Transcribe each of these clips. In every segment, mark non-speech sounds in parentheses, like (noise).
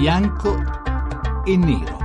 bianco e nero.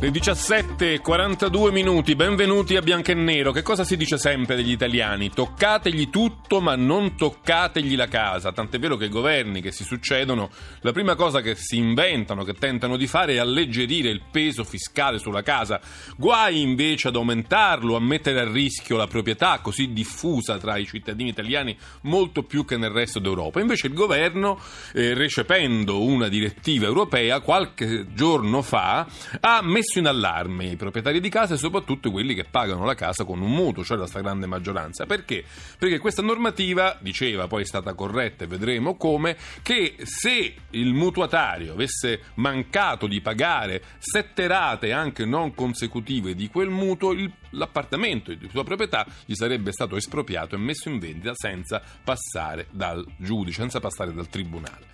Le 17.42 minuti, benvenuti a Bianco e Nero. Che cosa si dice sempre degli italiani? Toccategli tutto ma non toccategli la casa. Tant'è vero che i governi che si succedono, la prima cosa che si inventano, che tentano di fare è alleggerire il peso fiscale sulla casa. Guai invece ad aumentarlo, a mettere a rischio la proprietà così diffusa tra i cittadini italiani molto più che nel resto d'Europa. Invece il governo, eh, recependo una direttiva europea, qualche giorno fa ha messo messo in allarme i proprietari di casa e soprattutto quelli che pagano la casa con un mutuo, cioè la stragrande maggioranza. Perché? Perché questa normativa diceva, poi è stata corretta e vedremo come, che se il mutuatario avesse mancato di pagare sette rate anche non consecutive di quel mutuo, il, l'appartamento di sua proprietà gli sarebbe stato espropriato e messo in vendita senza passare dal giudice, senza passare dal tribunale.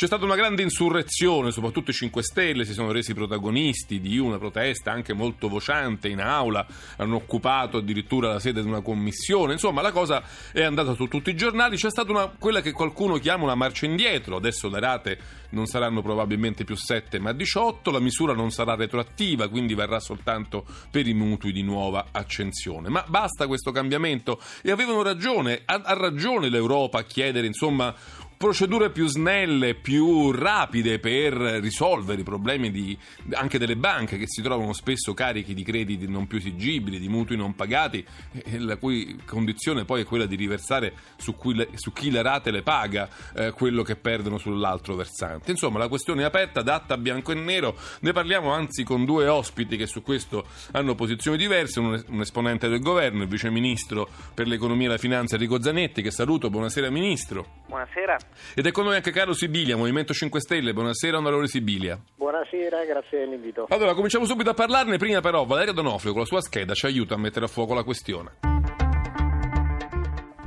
C'è stata una grande insurrezione, soprattutto i 5 Stelle si sono resi protagonisti di una protesta anche molto vociante in aula, hanno occupato addirittura la sede di una commissione, insomma la cosa è andata su tutti i giornali, c'è stata una, quella che qualcuno chiama una marcia indietro, adesso le rate non saranno probabilmente più 7 ma 18, la misura non sarà retroattiva, quindi verrà soltanto per i mutui di nuova accensione. Ma basta questo cambiamento. E avevano ragione, ha, ha ragione l'Europa a chiedere insomma procedure più snelle, più rapide per risolvere i problemi di, anche delle banche che si trovano spesso carichi di crediti non più esigibili, di mutui non pagati, la cui condizione poi è quella di riversare su, le, su chi le rate le paga eh, quello che perdono sull'altro versante. Insomma, la questione è aperta, datta bianco e nero. Ne parliamo anzi con due ospiti che su questo hanno posizioni diverse, un, un esponente del governo, il vice ministro per l'economia e la finanza Enrico Zanetti, che saluto. Buonasera Ministro. Buonasera. Ed è con noi anche Carlo Sibilia, Movimento 5 Stelle. Buonasera, onorevole Sibilia. Buonasera, grazie dell'invito. Allora, cominciamo subito a parlarne. Prima, però, Valerio Donofrio con la sua scheda ci aiuta a mettere a fuoco la questione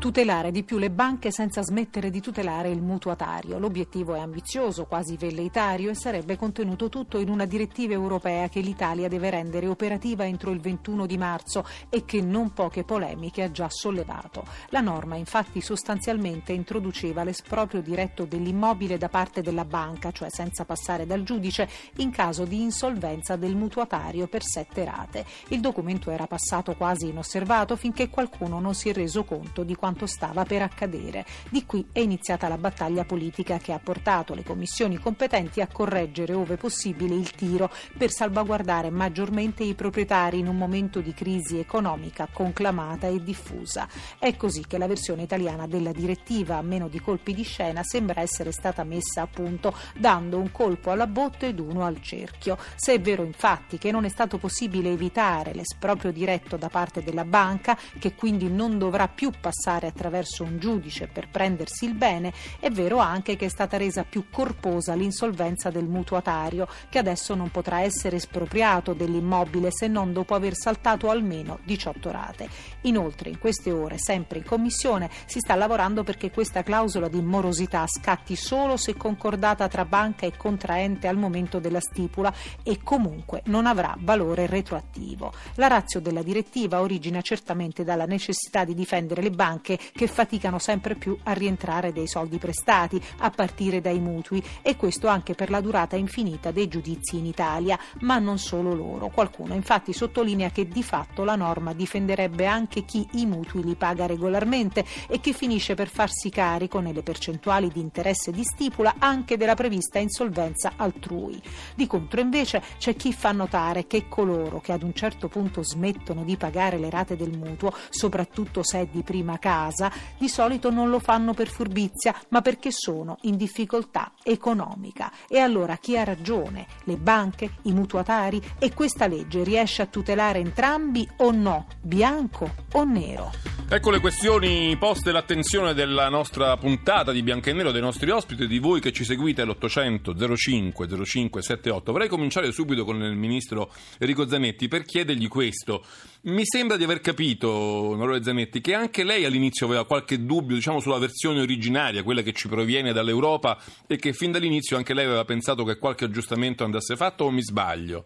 tutelare di più le banche senza smettere di tutelare il mutuatario. L'obiettivo è ambizioso, quasi velleitario e sarebbe contenuto tutto in una direttiva europea che l'Italia deve rendere operativa entro il 21 di marzo e che non poche polemiche ha già sollevato. La norma infatti sostanzialmente introduceva l'esproprio diretto dell'immobile da parte della banca, cioè senza passare dal giudice, in caso di insolvenza del mutuatario per sette rate. Il documento era passato quasi inosservato finché qualcuno non si è reso conto di quanto quanto stava per accadere. Di qui è iniziata la battaglia politica che ha portato le commissioni competenti a correggere ove possibile il tiro per salvaguardare maggiormente i proprietari in un momento di crisi economica conclamata e diffusa. È così che la versione italiana della direttiva, a meno di colpi di scena, sembra essere stata messa a punto, dando un colpo alla botte ed uno al cerchio. Se è vero infatti che non è stato possibile evitare l'esproprio diretto da parte della banca, che quindi non dovrà più passare passare attraverso un giudice per prendersi il bene, è vero anche che è stata resa più corposa l'insolvenza del mutuatario, che adesso non potrà essere espropriato dell'immobile se non dopo aver saltato almeno 18 rate. Inoltre, in queste ore, sempre in Commissione, si sta lavorando perché questa clausola di morosità scatti solo se concordata tra banca e contraente al momento della stipula e comunque non avrà valore retroattivo. La razio della direttiva origina certamente dalla necessità di difendere le banche banche che faticano sempre più a rientrare dei soldi prestati, a partire dai mutui, e questo anche per la durata infinita dei giudizi in Italia, ma non solo loro. Qualcuno infatti sottolinea che di fatto la norma difenderebbe anche chi i mutui li paga regolarmente e che finisce per farsi carico nelle percentuali di interesse di stipula anche della prevista insolvenza altrui. Di contro invece c'è chi fa notare che coloro che ad un certo punto smettono di pagare le rate del mutuo, soprattutto se è di prima casa, casa di solito non lo fanno per furbizia, ma perché sono in difficoltà economica. E allora chi ha ragione? Le banche? I mutuatari? E questa legge riesce a tutelare entrambi o no? Bianco o nero? Ecco le questioni poste l'attenzione della nostra puntata di Bianco e Nero, dei nostri ospiti, di voi che ci seguite all'800 05 05 78. Vorrei cominciare subito con il ministro Enrico Zanetti per chiedergli questo. Mi sembra di aver capito, onorevole Zanetti, che anche lei all'inizio aveva qualche dubbio diciamo, sulla versione originaria, quella che ci proviene dall'Europa, e che fin dall'inizio anche lei aveva pensato che qualche aggiustamento andasse fatto o mi sbaglio?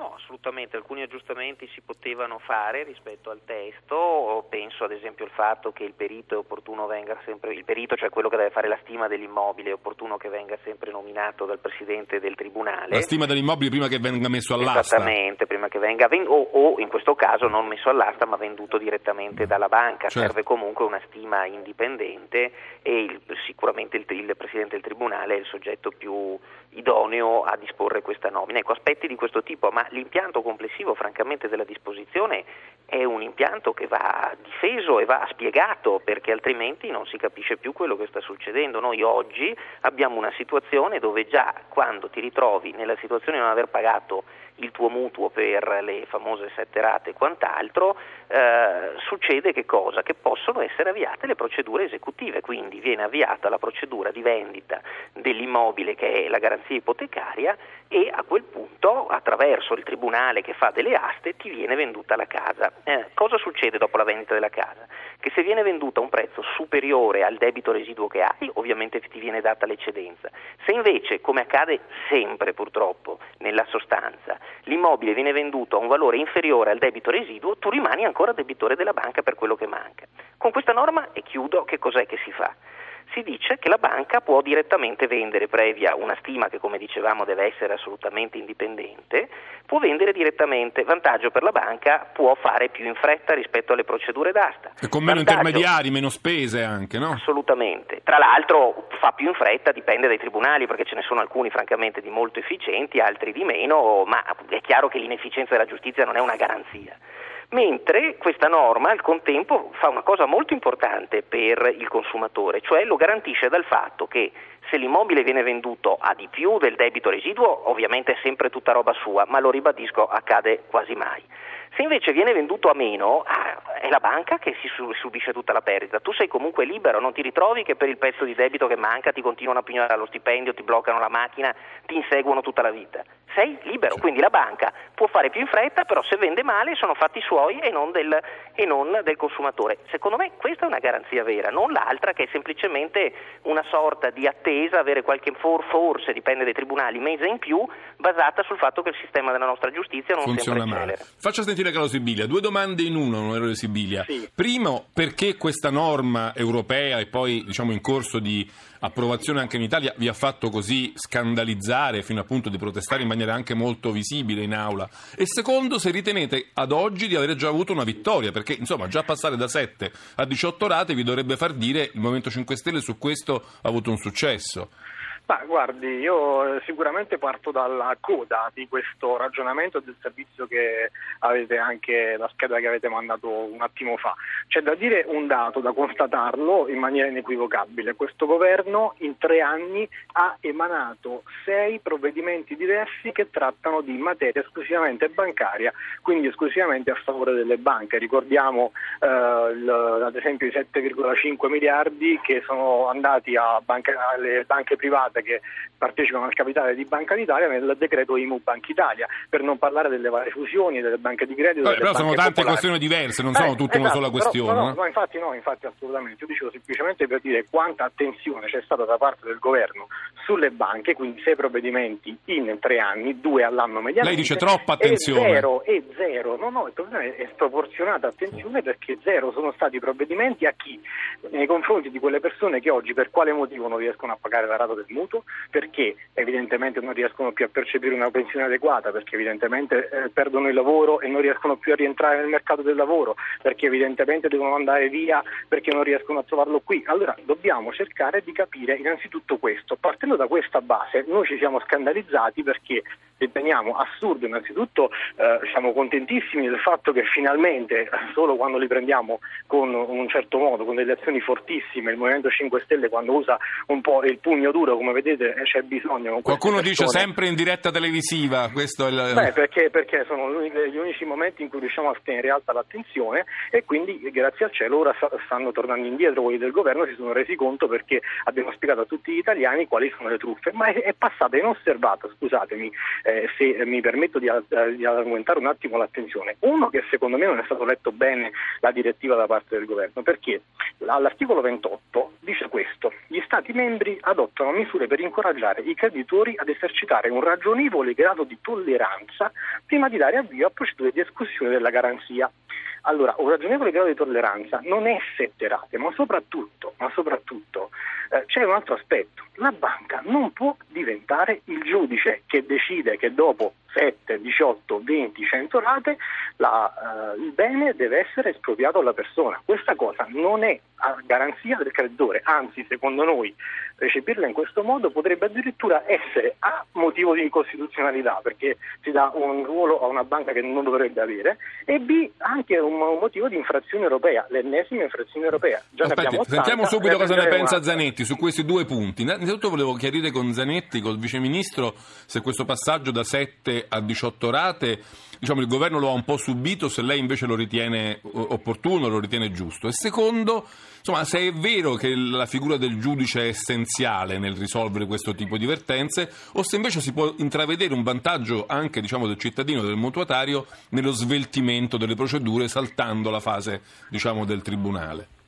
No, assolutamente, alcuni aggiustamenti si potevano fare rispetto al testo, penso ad esempio al fatto che il perito è opportuno venga sempre, il perito cioè quello che deve fare la stima dell'immobile è opportuno che venga sempre nominato dal Presidente del Tribunale. La stima dell'immobile prima che venga messo all'asta? Esattamente, prima che venga, o, o in questo caso non messo all'asta ma venduto direttamente dalla banca, certo. serve comunque una stima indipendente e il, sicuramente il, il Presidente del Tribunale è il soggetto più idoneo a disporre questa nomina. Ecco, aspetti di questo tipo, ma l'impianto complessivo francamente della disposizione è un impianto che va difeso e va spiegato perché altrimenti non si capisce più quello che sta succedendo. Noi oggi abbiamo una situazione dove già quando ti ritrovi nella situazione di non aver pagato il tuo mutuo per le famose sette rate e quant'altro, eh, succede che cosa? Che possono essere avviate le procedure esecutive, quindi viene avviata la procedura di vendita dell'immobile che è la garanzia ipotecaria e a quel punto attraverso il tribunale che fa delle aste ti viene venduta la casa. Eh, cosa succede dopo la vendita della casa? Che se viene venduta a un prezzo superiore al debito residuo che hai, ovviamente ti viene data l'eccedenza. Se invece, come accade sempre purtroppo nella sostanza, l'immobile viene venduto a un valore inferiore al debito residuo, tu rimani ancora debitore della banca per quello che manca. Con questa norma, e chiudo, che cos'è che si fa? Si dice che la banca può direttamente vendere, previa una stima che come dicevamo deve essere assolutamente indipendente, può vendere direttamente. Vantaggio per la banca, può fare più in fretta rispetto alle procedure d'asta. E con meno Vantaggio, intermediari, meno spese anche, no? Assolutamente. Tra l'altro fa più in fretta, dipende dai tribunali, perché ce ne sono alcuni francamente di molto efficienti, altri di meno, ma è chiaro che l'inefficienza della giustizia non è una garanzia mentre questa norma al contempo fa una cosa molto importante per il consumatore, cioè lo garantisce dal fatto che se l'immobile viene venduto a di più del debito residuo, ovviamente è sempre tutta roba sua, ma lo ribadisco, accade quasi mai. Se invece viene venduto a meno, ah, è la banca che si subisce tutta la perdita. Tu sei comunque libero, non ti ritrovi che per il pezzo di debito che manca ti continuano a pignare lo stipendio, ti bloccano la macchina, ti inseguono tutta la vita sei libero, quindi la banca può fare più in fretta, però se vende male sono fatti suoi e non del, e non del consumatore. Secondo me questa è una garanzia vera, non l'altra che è semplicemente una sorta di attesa, avere qualche for, forse, dipende dai tribunali, mese in più, basata sul fatto che il sistema della nostra giustizia non funziona male. Faccia sentire Carlo Sibilia, due domande in uno, onorevole Sibilia. Sì. Primo, perché questa norma europea e poi diciamo in corso di approvazione anche in Italia vi ha fatto così scandalizzare fino a punto di protestare in maniera anche molto visibile in aula? E secondo, se ritenete ad oggi di aver già avuto una vittoria, perché insomma già passare da 7 a 18 rate vi dovrebbe far dire il Movimento 5 Stelle su questo ha avuto un successo. Ma guardi, io eh, sicuramente parto dalla coda di questo ragionamento del servizio che avete anche, la scheda che avete mandato un attimo fa. C'è da dire un dato, da constatarlo in maniera inequivocabile. Questo governo in tre anni ha emanato sei provvedimenti diversi che trattano di materia esclusivamente bancaria, quindi esclusivamente a favore delle banche. Ricordiamo eh, il, ad esempio i 7,5 miliardi che sono andati banca, alle banche private che partecipano al capitale di Banca d'Italia nel decreto IMU Banca Italia, per non parlare delle varie fusioni, delle banche di credito. Beh, però sono tante popolari. questioni diverse, non eh, sono tutte esatto, una sola questione. Però, no, no, infatti no, infatti assolutamente. Io dicevo semplicemente per dire quanta attenzione c'è stata da parte del governo sulle banche, quindi sei provvedimenti in tre anni, due all'anno mediamente. Lei dice troppa attenzione. E zero, e zero. No, no, il problema è sproporzionata attenzione perché zero sono stati provvedimenti a chi? Nei confronti di quelle persone che oggi per quale motivo non riescono a pagare la rata del mutuo, perché evidentemente non riescono più a percepire una pensione adeguata, perché evidentemente eh, perdono il lavoro e non riescono più a rientrare nel mercato del lavoro, perché evidentemente devono andare via perché non riescono a trovarlo qui. Allora dobbiamo cercare di capire innanzitutto questo. Partendo da questa base noi ci siamo scandalizzati perché riteniamo assurdo innanzitutto, eh, siamo contentissimi del fatto che finalmente, solo quando li prendiamo con un certo modo, con delle azioni fortissime, il Movimento 5 Stelle quando usa un po' il pugno duro, come vedete c'è bisogno. Qualcuno dice sempre in diretta televisiva, questo è il... Beh, perché, perché sono gli unici momenti in cui riusciamo a tenere alta l'attenzione e quindi grazie al cielo ora stanno tornando indietro quelli del governo, si sono resi conto perché abbiamo spiegato a tutti gli italiani quali sono le truffe, ma è, è passata inosservata, scusatemi, eh, se mi permetto di, eh, di, aumentare un attimo l'attenzione. Uno che secondo me non è stato letto bene la direttiva da parte del governo, perché all'articolo 28 dice questo, gli Stati membri adottano misure per incoraggiare i creditori ad esercitare un ragionevole grado di tolleranza prima di dare avvio a procedure di escussione della garanzia. Allora, un ragionevole grado di tolleranza non è sette rate, ma soprattutto, ma soprattutto eh, c'è un altro aspetto. La banca non può diventare il giudice che decide che dopo 7, 18, 20, 100 rate la, uh, il bene deve essere espropriato alla persona. Questa cosa non è a garanzia del creditore, anzi secondo noi recepirla in questo modo potrebbe addirittura essere A motivo di incostituzionalità perché si dà un ruolo a una banca che non dovrebbe avere e B anche un motivo di infrazione europea, l'ennesima infrazione europea. Già Aspetti, sentiamo subito cosa ne pensa Zanetti su questi due punti. Innanzitutto volevo chiarire con Zanetti, col Vice Ministro, se questo passaggio da 7 a 18 rate diciamo, il governo lo ha un po' subito, se lei invece lo ritiene opportuno, lo ritiene giusto. E secondo, insomma, se è vero che la figura del giudice è essenziale nel risolvere questo tipo di vertenze, o se invece si può intravedere un vantaggio anche diciamo, del cittadino, del mutuatario, nello sveltimento delle procedure saltando la fase diciamo, del tribunale.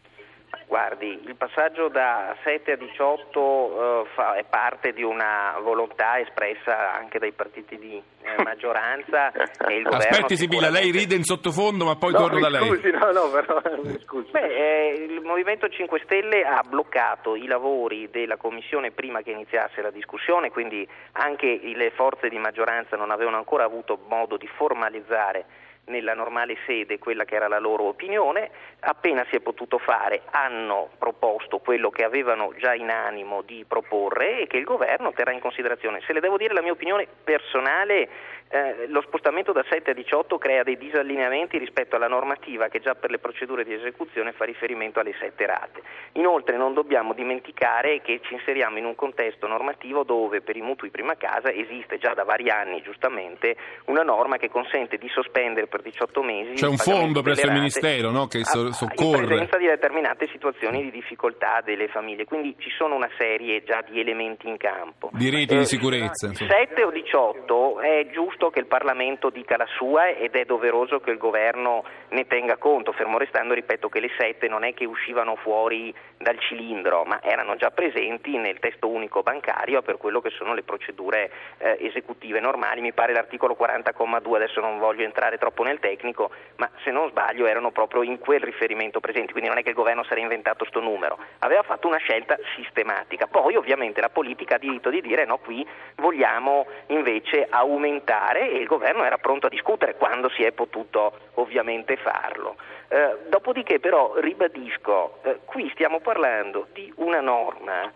Guardi, il passaggio da 7 a 18 eh, fa, è parte di una volontà espressa anche dai partiti di eh, (laughs) maggioranza e il governo... Aspetti Sibilla, lei ride in sottofondo ma poi no, torno da lei. Scusi, no, no, però mi scusi. Beh, eh, il Movimento 5 Stelle ha bloccato i lavori della Commissione prima che iniziasse la discussione, quindi anche le forze di maggioranza non avevano ancora avuto modo di formalizzare nella normale sede quella che era la loro opinione, appena si è potuto fare hanno proposto quello che avevano già in animo di proporre e che il governo terrà in considerazione. Se le devo dire la mia opinione personale, eh, lo spostamento da 7 a 18 crea dei disallineamenti rispetto alla normativa che già per le procedure di esecuzione fa riferimento alle 7 rate. Inoltre non dobbiamo dimenticare che ci inseriamo in un contesto normativo dove per i mutui prima casa esiste già da vari anni giustamente una norma che consente di sospendere per 18 mesi. C'è un fondo presso il Ministero no? che so- soccorre. In presenza di determinate situazioni di difficoltà delle famiglie, quindi ci sono una serie già di elementi in campo. Di reti eh, di sicurezza. 7 o 18 è giusto che il Parlamento dica la sua ed è doveroso che il governo ne tenga conto, fermo restando, ripeto, che le 7 non è che uscivano fuori dal cilindro, ma erano già presenti nel testo unico bancario per quello che sono le procedure eh, esecutive normali, mi pare l'articolo 40,2, adesso non voglio entrare troppo nel tecnico, ma se non sbaglio erano proprio in quel riferimento presenti, quindi non è che il governo si era inventato questo numero, aveva fatto una scelta sistematica. Poi ovviamente la politica ha diritto di dire no, qui vogliamo invece aumentare e il governo era pronto a discutere quando si è potuto ovviamente farlo. Eh, dopodiché però ribadisco, eh, qui stiamo parlando di una norma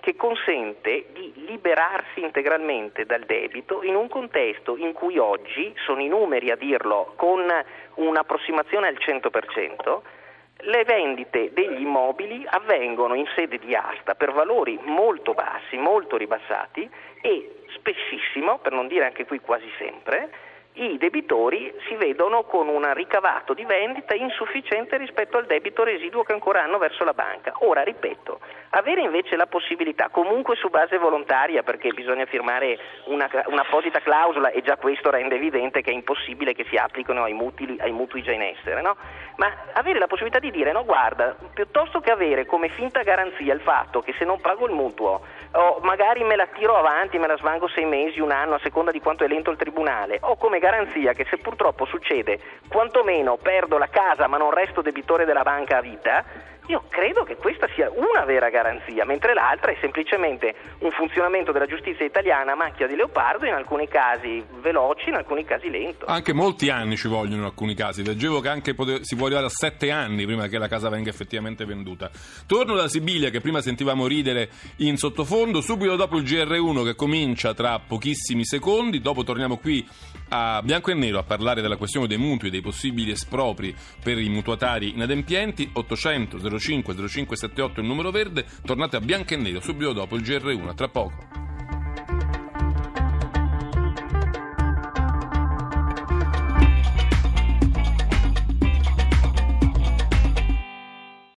che consente di liberarsi integralmente dal debito in un contesto in cui oggi, sono i numeri a dirlo con un'approssimazione al 100%, le vendite degli immobili avvengono in sede di asta per valori molto bassi, molto ribassati e spessissimo, per non dire anche qui quasi sempre, i debitori si vedono con un ricavato di vendita insufficiente rispetto al debito residuo che ancora hanno verso la banca. Ora, ripeto, avere invece la possibilità, comunque su base volontaria, perché bisogna firmare una, un'apposita clausola e già questo rende evidente che è impossibile che si applichino ai mutui, ai mutui già in essere, no? ma avere la possibilità di dire no, guarda, piuttosto che avere come finta garanzia il fatto che se non pago il mutuo o magari me la tiro avanti, me la svango sei mesi, un anno, a seconda di quanto è lento il tribunale, o come garanzia che se purtroppo succede, quantomeno perdo la casa ma non resto debitore della banca a vita, io credo che questa sia una vera garanzia, mentre l'altra è semplicemente un funzionamento della giustizia italiana a macchia di leopardo, in alcuni casi veloci, in alcuni casi lento. Anche molti anni ci vogliono in alcuni casi. Leggevo che anche pote- si può arrivare a sette anni prima che la casa venga effettivamente venduta. Torno da Sibiglia, che prima sentivamo ridere in sottofondo, subito dopo il GR1 che comincia tra pochissimi secondi. Dopo torniamo qui a bianco e nero a parlare della questione dei mutui e dei possibili espropri per i mutuatari inadempienti. 800 05 0578 il numero verde. Tornate a bianco e nero subito dopo il GR1. Tra poco.